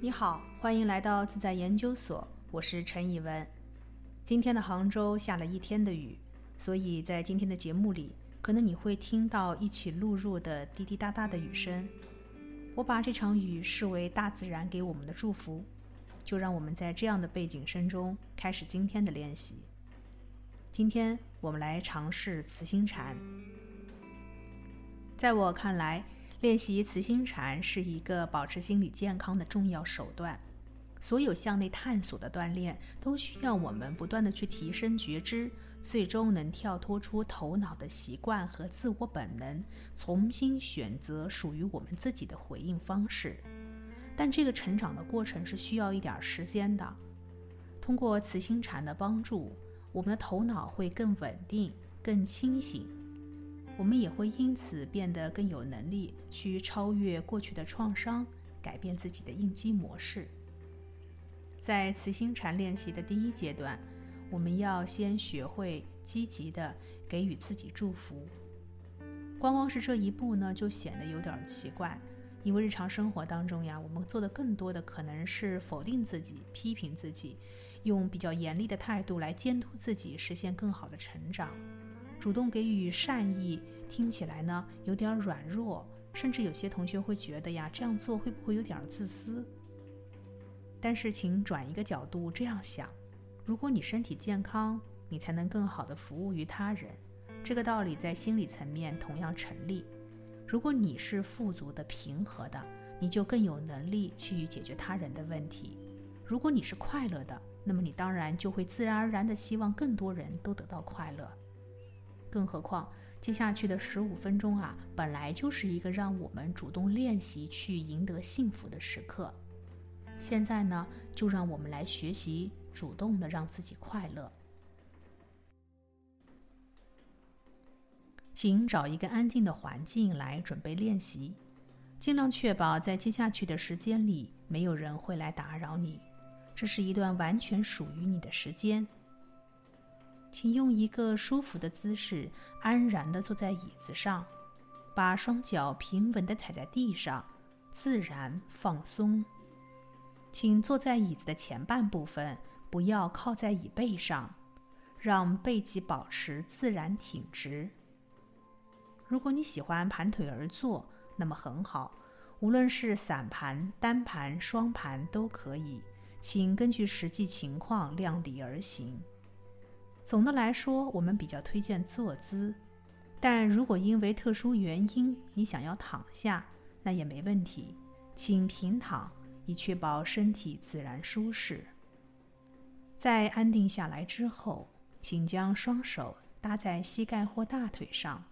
你好，欢迎来到自在研究所，我是陈以文。今天的杭州下了一天的雨，所以在今天的节目里，可能你会听到一起录入的滴滴答答的雨声。我把这场雨视为大自然给我们的祝福，就让我们在这样的背景声中开始今天的练习。今天我们来尝试慈心禅。在我看来，练习慈心禅是一个保持心理健康的重要手段。所有向内探索的锻炼，都需要我们不断的去提升觉知，最终能跳脱出头脑的习惯和自我本能，重新选择属于我们自己的回应方式。但这个成长的过程是需要一点时间的。通过慈心禅的帮助，我们的头脑会更稳定、更清醒。我们也会因此变得更有能力去超越过去的创伤，改变自己的应激模式。在慈心禅练习的第一阶段，我们要先学会积极的给予自己祝福。光光是这一步呢，就显得有点奇怪，因为日常生活当中呀，我们做的更多的可能是否定自己、批评自己，用比较严厉的态度来监督自己，实现更好的成长。主动给予善意，听起来呢有点软弱，甚至有些同学会觉得呀，这样做会不会有点自私？但是，请转一个角度这样想：如果你身体健康，你才能更好的服务于他人。这个道理在心理层面同样成立。如果你是富足的、平和的，你就更有能力去解决他人的问题。如果你是快乐的，那么你当然就会自然而然的希望更多人都得到快乐。更何况，接下去的十五分钟啊，本来就是一个让我们主动练习去赢得幸福的时刻。现在呢，就让我们来学习主动的让自己快乐。请找一个安静的环境来准备练习，尽量确保在接下去的时间里没有人会来打扰你，这是一段完全属于你的时间。请用一个舒服的姿势，安然地坐在椅子上，把双脚平稳地踩在地上，自然放松。请坐在椅子的前半部分，不要靠在椅背上，让背脊保持自然挺直。如果你喜欢盘腿而坐，那么很好，无论是散盘、单盘、双盘都可以，请根据实际情况量力而行。总的来说，我们比较推荐坐姿，但如果因为特殊原因你想要躺下，那也没问题，请平躺，以确保身体自然舒适。在安定下来之后，请将双手搭在膝盖或大腿上，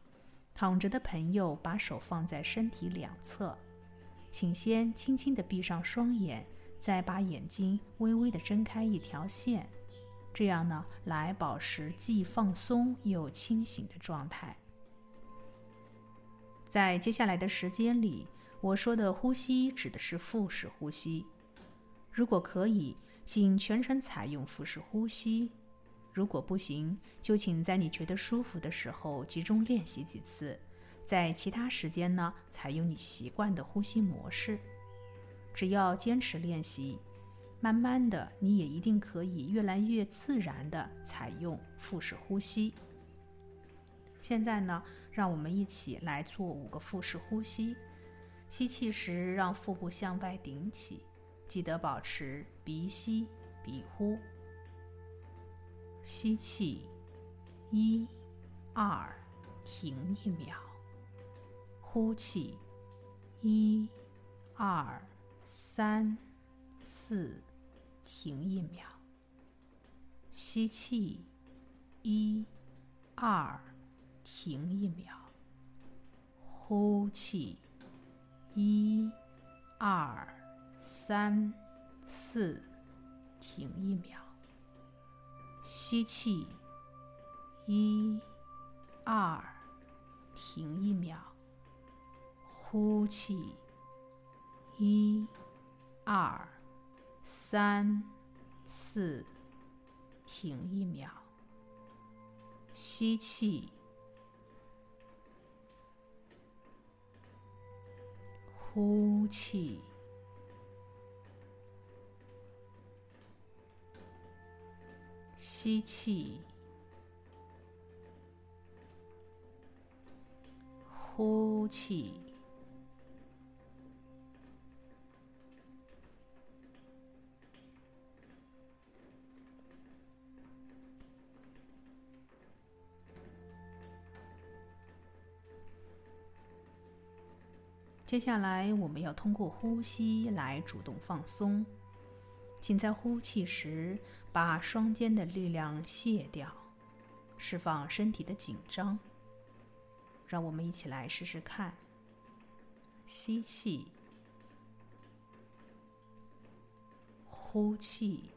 躺着的朋友把手放在身体两侧，请先轻轻地闭上双眼，再把眼睛微微地睁开一条线。这样呢，来保持既放松又清醒的状态。在接下来的时间里，我说的呼吸指的是腹式呼吸。如果可以，请全程采用腹式呼吸；如果不行，就请在你觉得舒服的时候集中练习几次，在其他时间呢，采用你习惯的呼吸模式。只要坚持练习。慢慢的，你也一定可以越来越自然的采用腹式呼吸。现在呢，让我们一起来做五个腹式呼吸。吸气时，让腹部向外顶起，记得保持鼻吸鼻呼。吸气，一、二，停一秒。呼气，一、二、三。四，停一秒。吸气，一、二，停一秒。呼气，一、二、三、四，停一秒。吸气，一、二，停一秒。呼气，一、二。三四停一秒。吸气。呼气。吸气呼气接下来，我们要通过呼吸来主动放松。请在呼气时把双肩的力量卸掉，释放身体的紧张。让我们一起来试试看：吸气，呼气，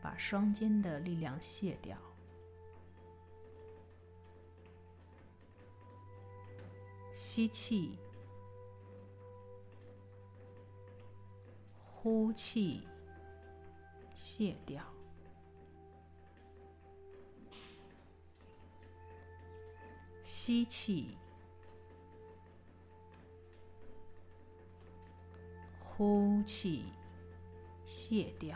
把双肩的力量卸掉；吸气。呼气，卸掉；吸气，呼气，卸掉；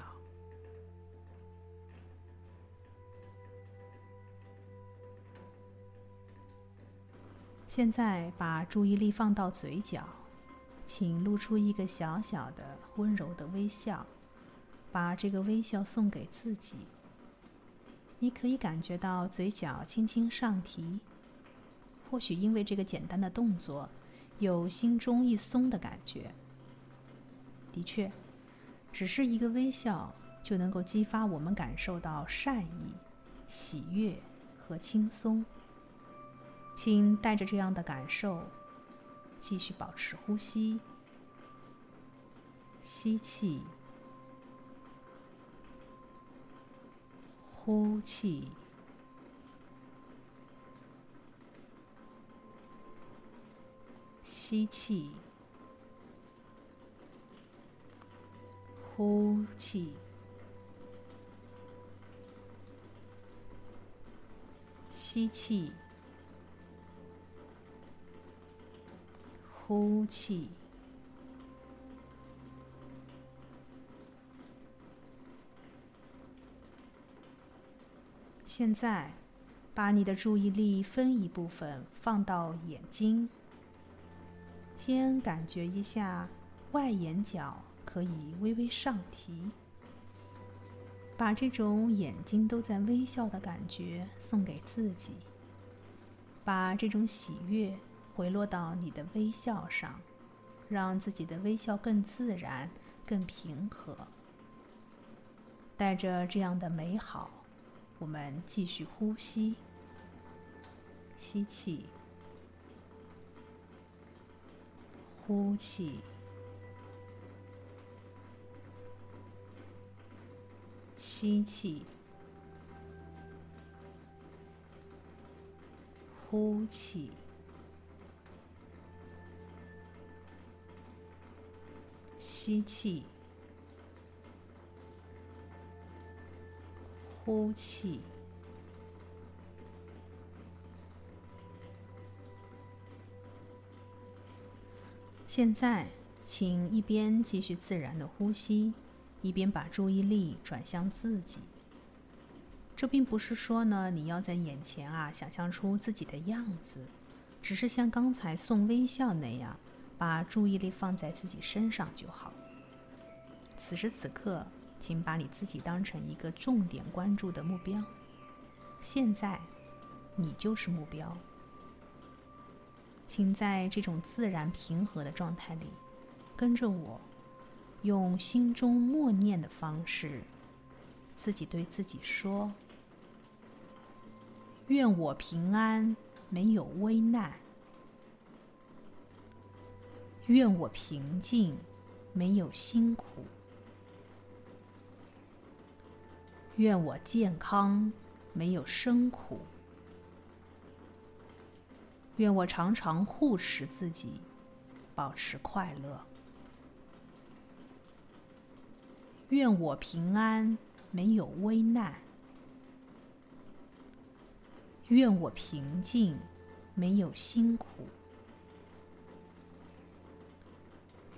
现在把注意力放到嘴角。请露出一个小小的、温柔的微笑，把这个微笑送给自己。你可以感觉到嘴角轻轻上提，或许因为这个简单的动作，有心中一松的感觉。的确，只是一个微笑就能够激发我们感受到善意、喜悦和轻松。请带着这样的感受。继续保持呼吸，吸气，呼气，吸气，呼气，吸气。呼气。现在，把你的注意力分一部分放到眼睛，先感觉一下外眼角可以微微上提，把这种眼睛都在微笑的感觉送给自己，把这种喜悦。回落到你的微笑上，让自己的微笑更自然、更平和。带着这样的美好，我们继续呼吸。吸气，呼气，吸气，呼气。吸气，呼气。现在，请一边继续自然的呼吸，一边把注意力转向自己。这并不是说呢，你要在眼前啊想象出自己的样子，只是像刚才送微笑那样。把注意力放在自己身上就好。此时此刻，请把你自己当成一个重点关注的目标。现在，你就是目标。请在这种自然平和的状态里，跟着我，用心中默念的方式，自己对自己说：“愿我平安，没有危难。”愿我平静，没有辛苦；愿我健康，没有生苦；愿我常常护持自己，保持快乐；愿我平安，没有危难；愿我平静，没有辛苦。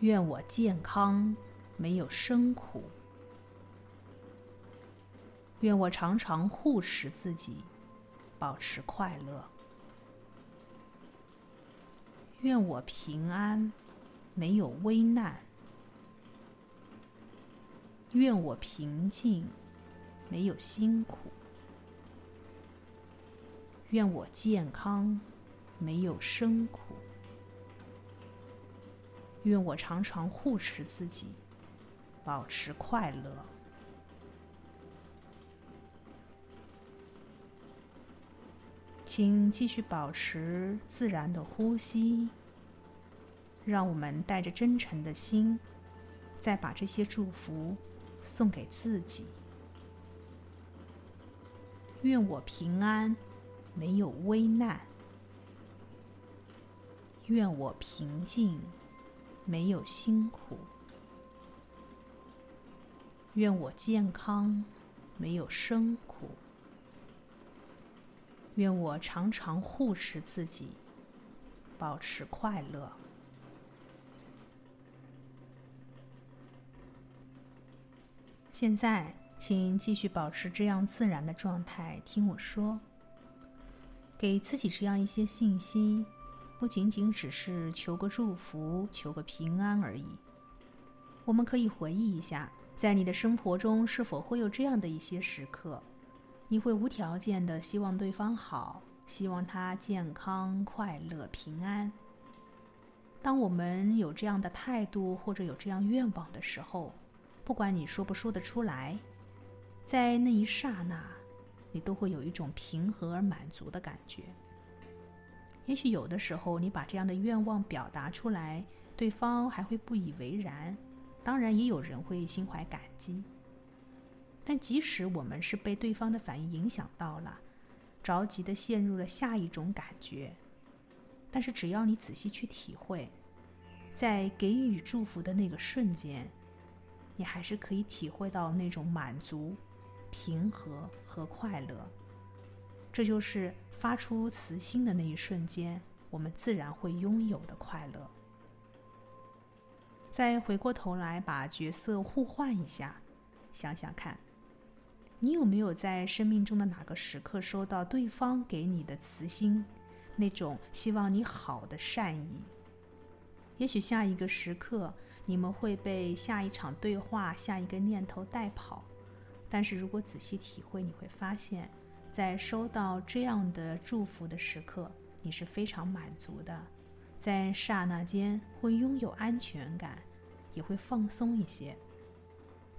愿我健康，没有生苦；愿我常常护持自己，保持快乐。愿我平安，没有危难。愿我平静，没有辛苦。愿我健康，没有生苦。愿我常常护持自己，保持快乐。请继续保持自然的呼吸，让我们带着真诚的心，再把这些祝福送给自己。愿我平安，没有危难；愿我平静，没有辛苦；愿我健康，没有生。愿我常常护持自己，保持快乐。现在，请继续保持这样自然的状态，听我说。给自己这样一些信息，不仅仅只是求个祝福、求个平安而已。我们可以回忆一下，在你的生活中是否会有这样的一些时刻？你会无条件的希望对方好，希望他健康、快乐、平安。当我们有这样的态度或者有这样愿望的时候，不管你说不说得出来，在那一刹那，你都会有一种平和而满足的感觉。也许有的时候，你把这样的愿望表达出来，对方还会不以为然，当然也有人会心怀感激。但即使我们是被对方的反应影响到了，着急的陷入了下一种感觉，但是只要你仔细去体会，在给予祝福的那个瞬间，你还是可以体会到那种满足、平和和快乐。这就是发出慈心的那一瞬间，我们自然会拥有的快乐。再回过头来把角色互换一下，想想看。你有没有在生命中的哪个时刻收到对方给你的慈心，那种希望你好的善意？也许下一个时刻，你们会被下一场对话、下一个念头带跑。但是如果仔细体会，你会发现，在收到这样的祝福的时刻，你是非常满足的，在刹那间会拥有安全感，也会放松一些。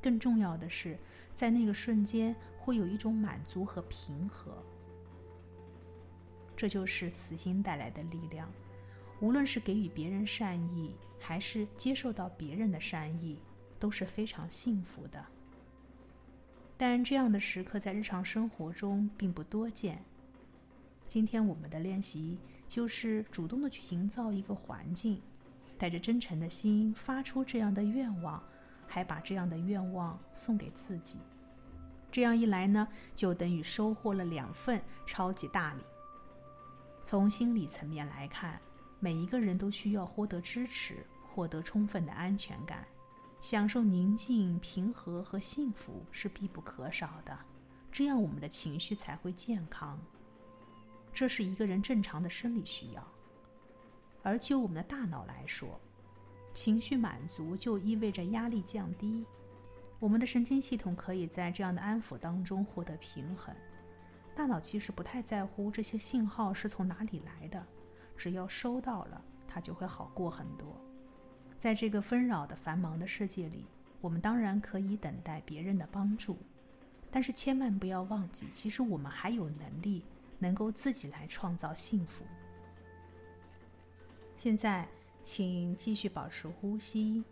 更重要的是。在那个瞬间，会有一种满足和平和。这就是慈心带来的力量。无论是给予别人善意，还是接受到别人的善意，都是非常幸福的。但这样的时刻在日常生活中并不多见。今天我们的练习就是主动的去营造一个环境，带着真诚的心发出这样的愿望。还把这样的愿望送给自己，这样一来呢，就等于收获了两份超级大礼。从心理层面来看，每一个人都需要获得支持，获得充分的安全感，享受宁静、平和和幸福是必不可少的。这样我们的情绪才会健康。这是一个人正常的生理需要。而就我们的大脑来说，情绪满足就意味着压力降低，我们的神经系统可以在这样的安抚当中获得平衡。大脑其实不太在乎这些信号是从哪里来的，只要收到了，它就会好过很多。在这个纷扰的繁忙的世界里，我们当然可以等待别人的帮助，但是千万不要忘记，其实我们还有能力能够自己来创造幸福。现在。请继续保持呼吸，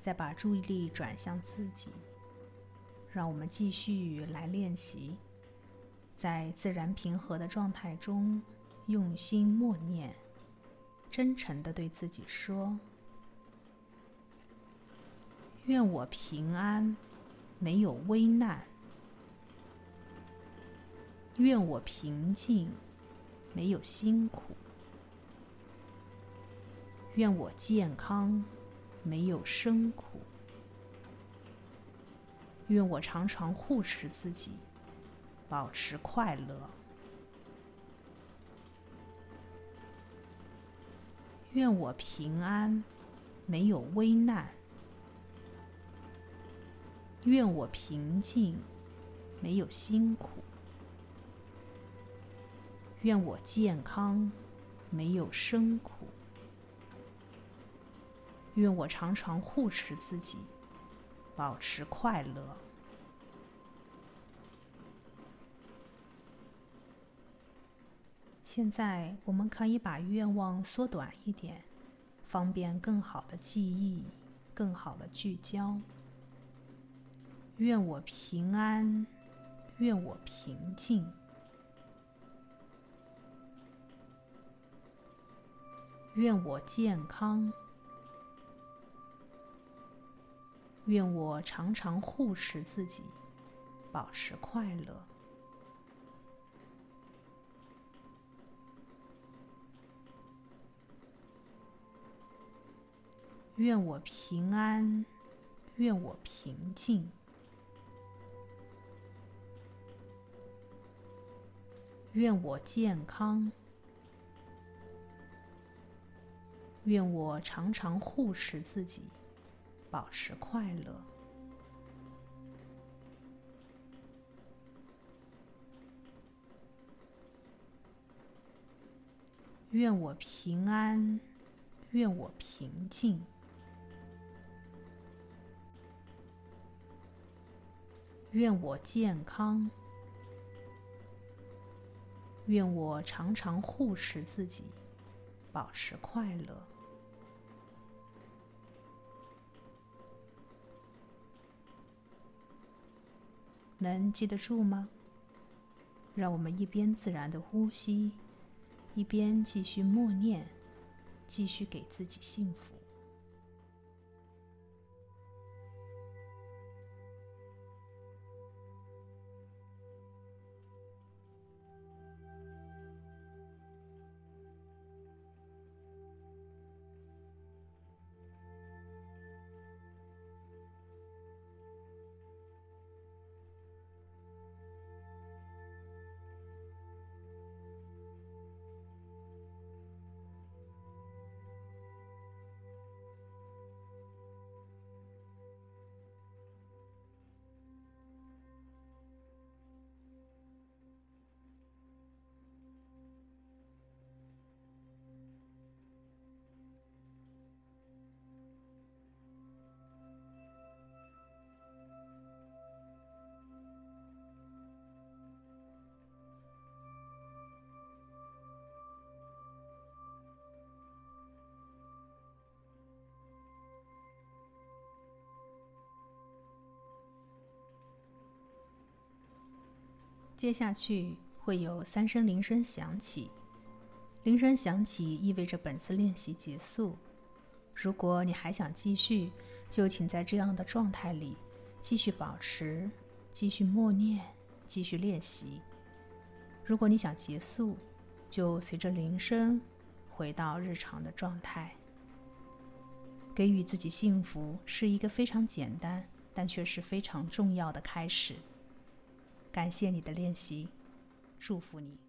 再把注意力转向自己。让我们继续来练习，在自然平和的状态中，用心默念，真诚的对自己说：“愿我平安，没有危难；愿我平静，没有辛苦。”愿我健康，没有生苦；愿我常常护持自己，保持快乐。愿我平安，没有危难。愿我平静，没有辛苦。愿我健康，没有生苦。愿我常常护持自己，保持快乐。现在，我们可以把愿望缩短一点，方便更好的记忆，更好的聚焦。愿我平安，愿我平静。愿我健康，愿我常常护持自己，保持快乐。愿我平安，愿我平静。愿我健康。愿我常常护持自己，保持快乐。愿我平安，愿我平静。愿我健康。愿我常常护持自己，保持快乐。能记得住吗？让我们一边自然的呼吸，一边继续默念，继续给自己幸福。接下去会有三声铃声响起，铃声响起意味着本次练习结束。如果你还想继续，就请在这样的状态里继续保持，继续默念，继续练习。如果你想结束，就随着铃声回到日常的状态。给予自己幸福是一个非常简单，但却是非常重要的开始。感谢你的练习，祝福你。